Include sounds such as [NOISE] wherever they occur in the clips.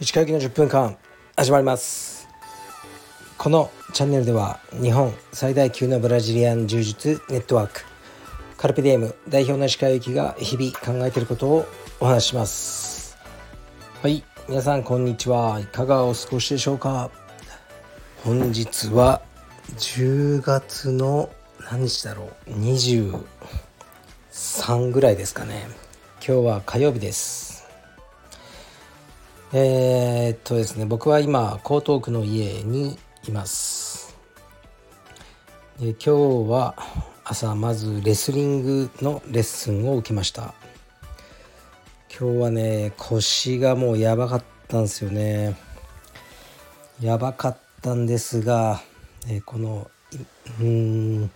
石川行きの10分間始まります。このチャンネルでは日本最大級のブラジリアン柔術ネットワークカルペディエム代表の石川行きが日々考えていることをお話しします。はい皆さんこんにちは。いかがお過ごしでしょうか。本日は10月の何日だろう？23ぐらいですかね。今日は火曜日です。えー、っとですね僕は今江東区の家にいます。で今日は朝まずレスリングのレッスンを受けました。今日はね腰がもうやばかったんですよね。やばかったんですが、えこのうん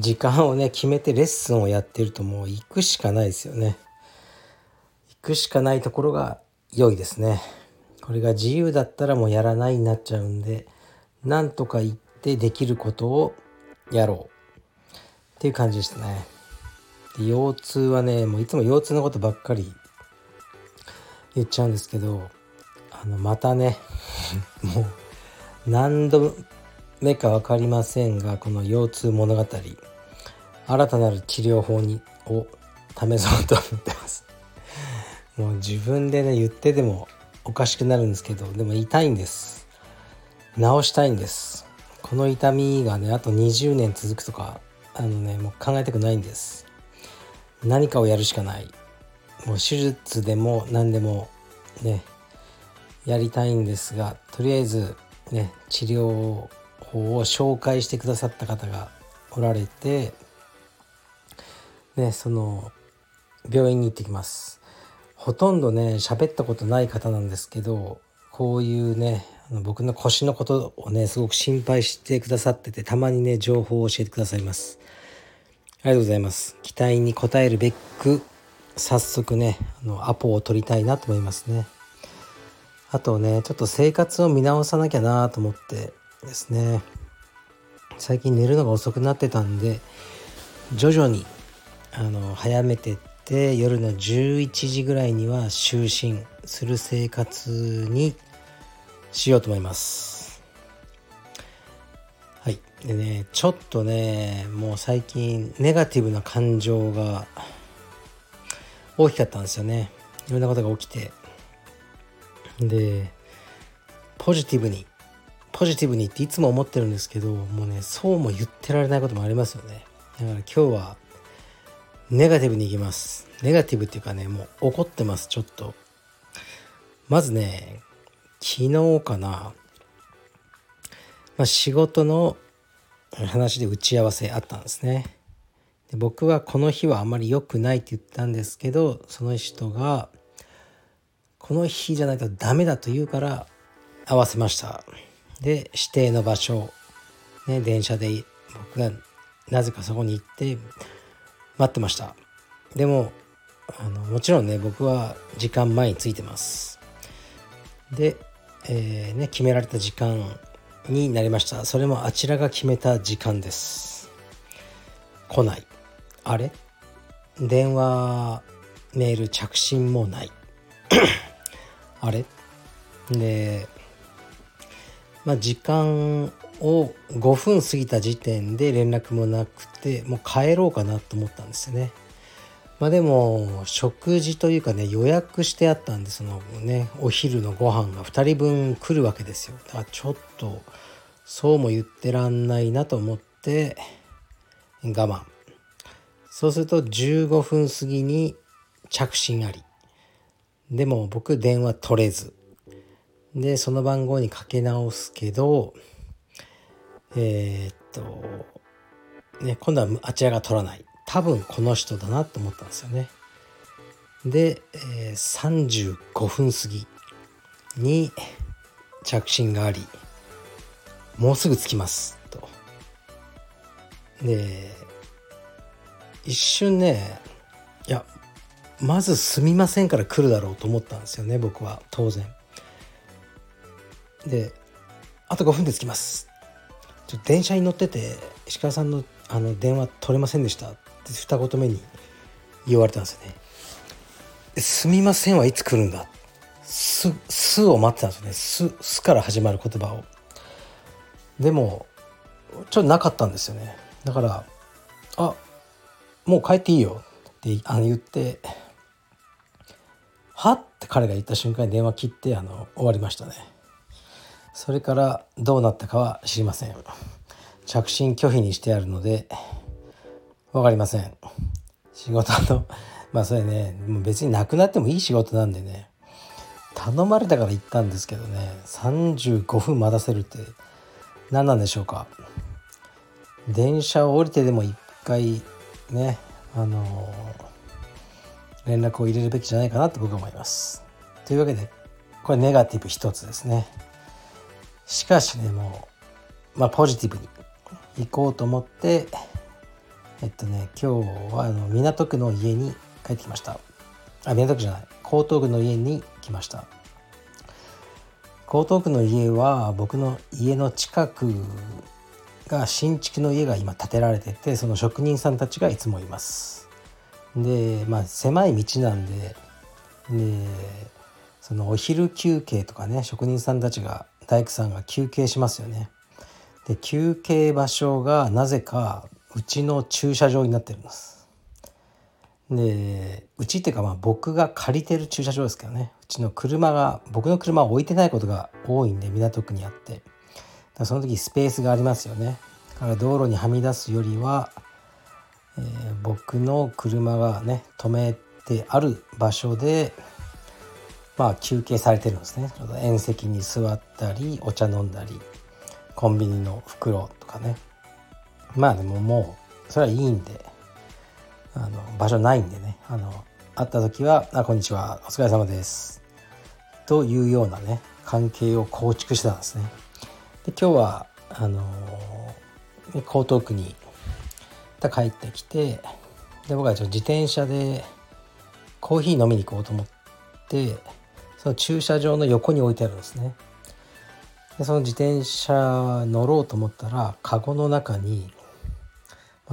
時間をね決めてレッスンをやってるともう行くしかないですよね。行くしかないところが良いですね。これが自由だったらもうやらないになっちゃうんでなんとか行ってできることをやろう。っていう感じでしたね。で腰痛はねもういつも腰痛のことばっかり言っちゃうんですけどあのまたね [LAUGHS] もう何度目か分かりませんがこの腰痛物語。新たなる治療法にを試そうと思ってます。[LAUGHS] もう自分でね言ってでもおかしくなるんですけどでも痛いんです。治したいんです。この痛みがねあと20年続くとかあのねもう考えたくないんです。何かをやるしかない。もう手術でも何でもねやりたいんですがとりあえずね治療法を紹介してくださった方がおられてねその病院に行ってきます。ほとんどね喋ったことない方なんですけどこういうねあの僕の腰のことをねすごく心配してくださっててたまにね情報を教えてくださいます。ありがとうございます。期待に応えるべく早速ねあのアポを取りたいなと思いますね。あとねちょっと生活を見直さなきゃなと思ってですね。最近寝るのが遅くなってたんで徐々にあの早めてって夜の11時ぐらいには就寝する生活にしようと思います。はい。でねちょっとねもう最近ネガティブな感情が大きかったんですよね。いろんなことが起きて。でポジティブに。ポジティブにっていつも思ってるんですけどもうねそうも言ってられないこともありますよね。だから今日はネガティブにいきます。ネガティブっていうかねもう怒ってますちょっと。まずね昨日かな、まあ、仕事の話で打ち合わせあったんですね。で僕はこの日はあまり良くないって言ったんですけどその人がこの日じゃないとダメだと言うから合わせました。で指定の場所、ね、電車で僕がなぜかそこに行って待ってました。でもあのもちろんね僕は時間前についてます。で、えー、ね、決められた時間になりました。それもあちらが決めた時間です。来ない。あれ？電話メール着信もない。あれ？でまあ時間を5分過ぎた時点で連絡もなくてもう帰ろうかなと思ったんですよね。まあでも食事というかね予約してあったんでそのねお昼のご飯が2人分来るわけですよ。だからちょっとそうも言ってらんないなと思って我慢。そうすると15分過ぎに着信あり。でも僕電話取れず。でその番号にかけ直すけどえー、っとね今度はあちらが取らない。多分この人だなと思ったんですよね。で、えー、35分過ぎに着信がありもうすぐ着きますと。で一瞬ねいやまずすみませんから来るだろうと思ったんですよね僕は。当然。であと5分で着きます。ちょ電車に乗ってて石川さんのあの電話取れませんでした。ってって二言目に言われたんですよね「すみません」はいつ来るんだ。す「す」を待ってたんですよね「す」すから始まる言葉を。でもちょっとなかったんですよね。だから「あもう帰っていいよ」ってあの言って「は?」って彼が言った瞬間に電話切ってあの終わりましたね。それからどうなったかは知りません。着信拒否にしてあるので分かりません。仕事の [LAUGHS] まあそれね。もう別になくなってもいい仕事なんでね。頼まれたから行ったんですけどね。35分待たせるって何なんでしょうか。電車を降りてでも一回ねあの、連絡を入れるべきじゃないかなと僕は思います。というわけでこれネガティブ一つですね。しかしねもうまあポジティブに行こうと思ってえっとね今日はあの港区の家に帰ってきました。あ港区じゃない。江東区の家に来ました。江東区の家は僕の家の近くが新築の家が今建てられててその職人さんたちがいつもいます。でまあ狭い道なんででそのお昼休憩とかね職人さんたちが大工さんが休憩しますよね。で休憩場所がなぜかうちの駐車場になってるんです。でうちっていうかまあ僕が借りてる駐車場ですけどね。うちの車が僕の車を置いてないことが多いんで港区にあって。その時スペースがありますよね。だから道路にはみ出すよりは、えー、僕の車がね止めてある場所でまあ休憩されてるんですね。縁石に座ったりお茶飲んだりコンビニの袋とかね。まあでももうそれはいいんであの場所ないんでね。あの会った時は「あこんにちはお疲れ様です」というようなね関係を構築してたんですね。で今日はあの江東区に帰ってきてで僕はちょっと自転車でコーヒー飲みに行こうと思ってその駐車場の横に置いてあるんですね。でその自転車乗ろうと思ったらカゴの中に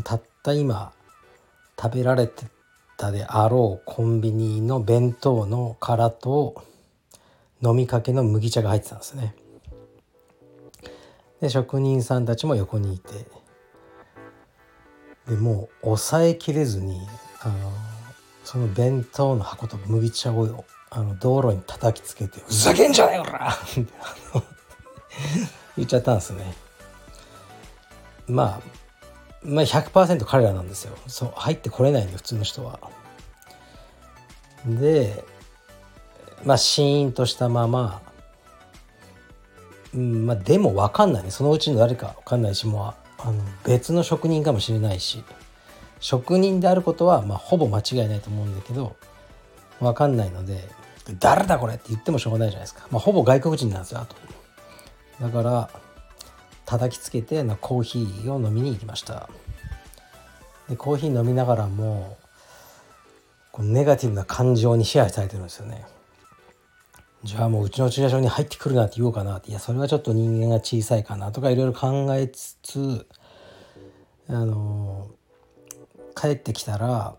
たった今食べられてたであろうコンビニの弁当の殻と飲みかけの麦茶が入ってたんですね。で職人さんたちも横にいてでもう抑えきれずにあのその弁当の箱と麦茶をあの道路に叩きつけて「ふざけんじゃないよら!」って言っちゃったんですね。まあまあ100%彼らなんですよそう入ってこれないんで普通の人は。でまあシーンとしたままうんまあ、でも分かんないねそのうちの誰か分かんないしもうあの別の職人かもしれないし職人であることは、まあ、ほぼ間違いないと思うんだけど分かんないので「誰だこれ!」って言ってもしょうがないじゃないですか、まあ、ほぼ外国人なんですよあと。だから叩きつけてコーヒーを飲みに行きました。でコーヒー飲みながらもこうネガティブな感情に支配されてるんですよね。じゃあもううちの駐車場に入ってくるなって言おうかなって。いやそれはちょっと人間が小さいかなとかいろいろ考えつつあの帰ってきたら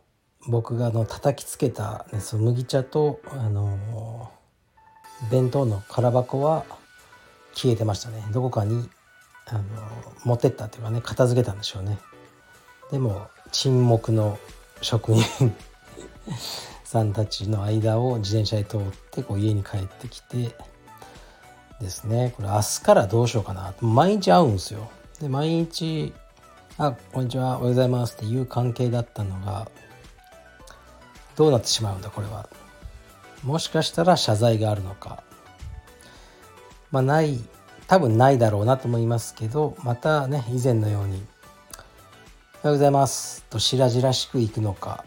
僕があの叩きつけた、ね、その麦茶とあの弁当の空箱は消えてましたね。どこかにあの持ってったっていうかね片付けたんでしょうね。でも沈黙の職人 [LAUGHS] さんたちの間を自転車で通ってこう家に帰ってきてですね。これ明日からどうしようかな。毎日会うんですよ。で毎日「あこんにちはおはようございます」っていう関係だったのがどうなってしまうんだこれは。もしかしたら謝罪があるのか。まあない多分ないだろうなと思いますけどまたね以前のように「おはようございます」と白々しくいくのか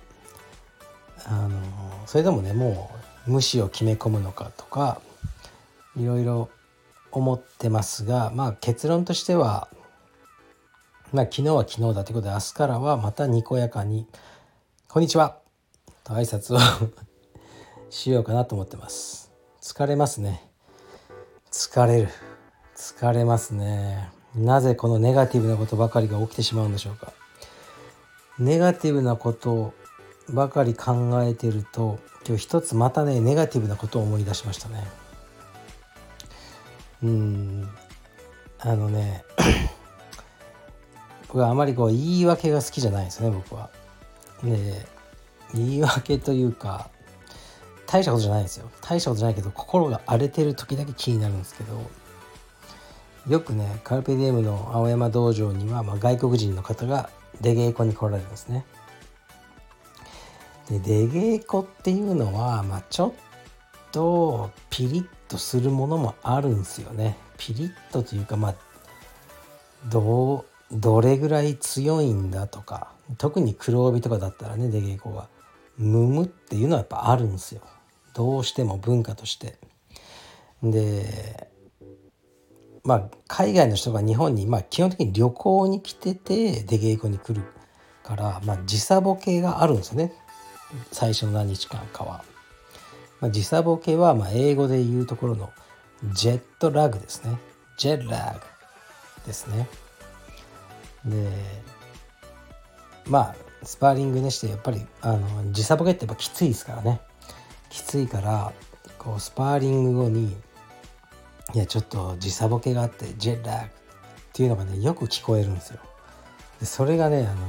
あのそれでもねもう無視を決め込むのかとかいろいろ思ってますがまあ結論としてはまあ昨日は昨日だということで明日からはまたにこやかに「こんにちは」と挨拶を [LAUGHS] しようかなと思ってます。疲れますね。疲れる。疲れますね。なぜこのネガティブなことばかりが起きてしまうんでしょうか。ネガティブなことばかり考えてると今日一つまたねネガティブなことを思い出しましたね。うん。あのね [CLEARS THROAT] 僕はあまりこう言い訳が好きじゃないですね僕は。で言い訳というか大したことじゃないですよ大したことじゃないけど心が荒れてる時だけ気になるんですけどよくねカルペディエムの青山道場には、まあ、外国人の方が出稽古に来られるんですね。で出稽古っていうのは、まあ、ちょっとピリッとするものもあるんですよね。ピリッとというかまあどうどれぐらい強いんだとか特に黒帯とかだったらね出稽古がむむっていうのはやっぱあるんですよどうしても文化として。でまあ海外の人が日本に、まあ、基本的に旅行に来てて出稽古に来るから、まあ、時差ボケがあるんですよね最初の何日間かは。まあ、時差ボケはまあ英語で言うところのジェットラグですね。ジェットラグですね。でまあスパーリングにしてやっぱりあの時差ボケってやっぱきついですからねきついからこうスパーリング後にいやちょっと時差ボケがあってジェッラグっていうのがねよく聞こえるんですよ。でそれがねあの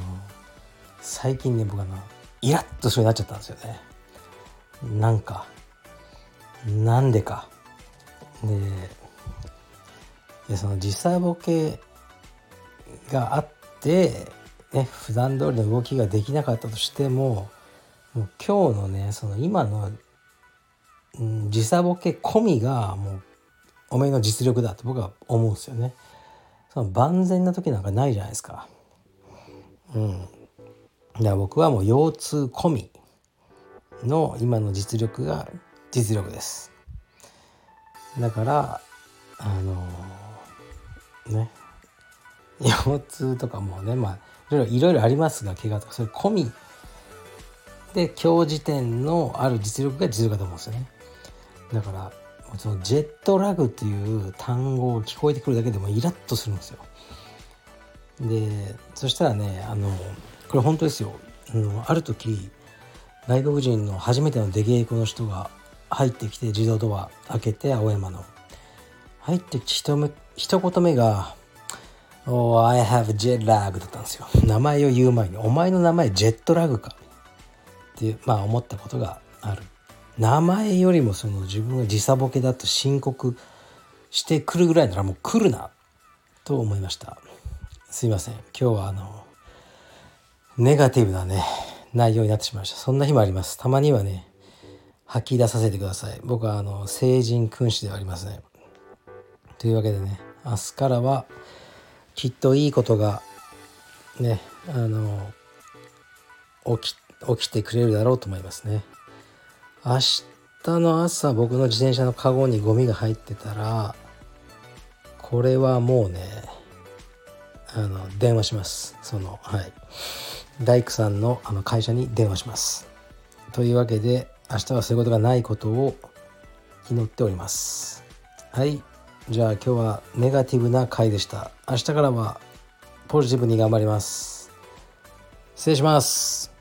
最近ね僕あのイラッとそうになっちゃったんですよね。なんかなんでか。ででその時差ボケがあってね普段通りの動きができなかったとしてももう今日のねその今の、うん、時差ボケ込みがもうおめえの実力だと僕は思うんですよね。その万全な時なんかないじゃないですか。うん。だから僕はもう腰痛込みの今の実力が実力です。だからあのー、ね [LAUGHS] 腰痛とかもねまあいろいろありますが怪我とかそれ込みで今日時点のある実力が実力だと思うんですよね。だからそのジェットラグっていう単語を聞こえてくるだけでもイラッとするんですよ。でそしたらねあのこれ本当ですよあのある時外国人の初めての出稽古の人が入ってきて自動ドア開けて青山の入ってきて一目一言目が「Oh, I have jet lag」だったんですよ。名前を言う前に「お前の名前ジェットラグか」ってまあ思ったことがある。名前よりもその自分が時差ボケだと申告してくるぐらいならもう来るなと思いました。すいません。今日はあのネガティブなね内容になってしまいました。そんな日もあります。たまにはね吐き出させてください。僕はあの成人君子ではありません。というわけでね明日からはきっといいことがねあの起き起きてくれるだろうと思いますね。明日の朝僕の自転車のカゴにゴミが入ってたらこれはもうねあの電話します。そのはい。大工さんのあの会社に電話します。というわけで明日はそういうことがないことを祈っております。はい。じゃあ今日はネガティブな回でした。明日からはポジティブに頑張ります。失礼します。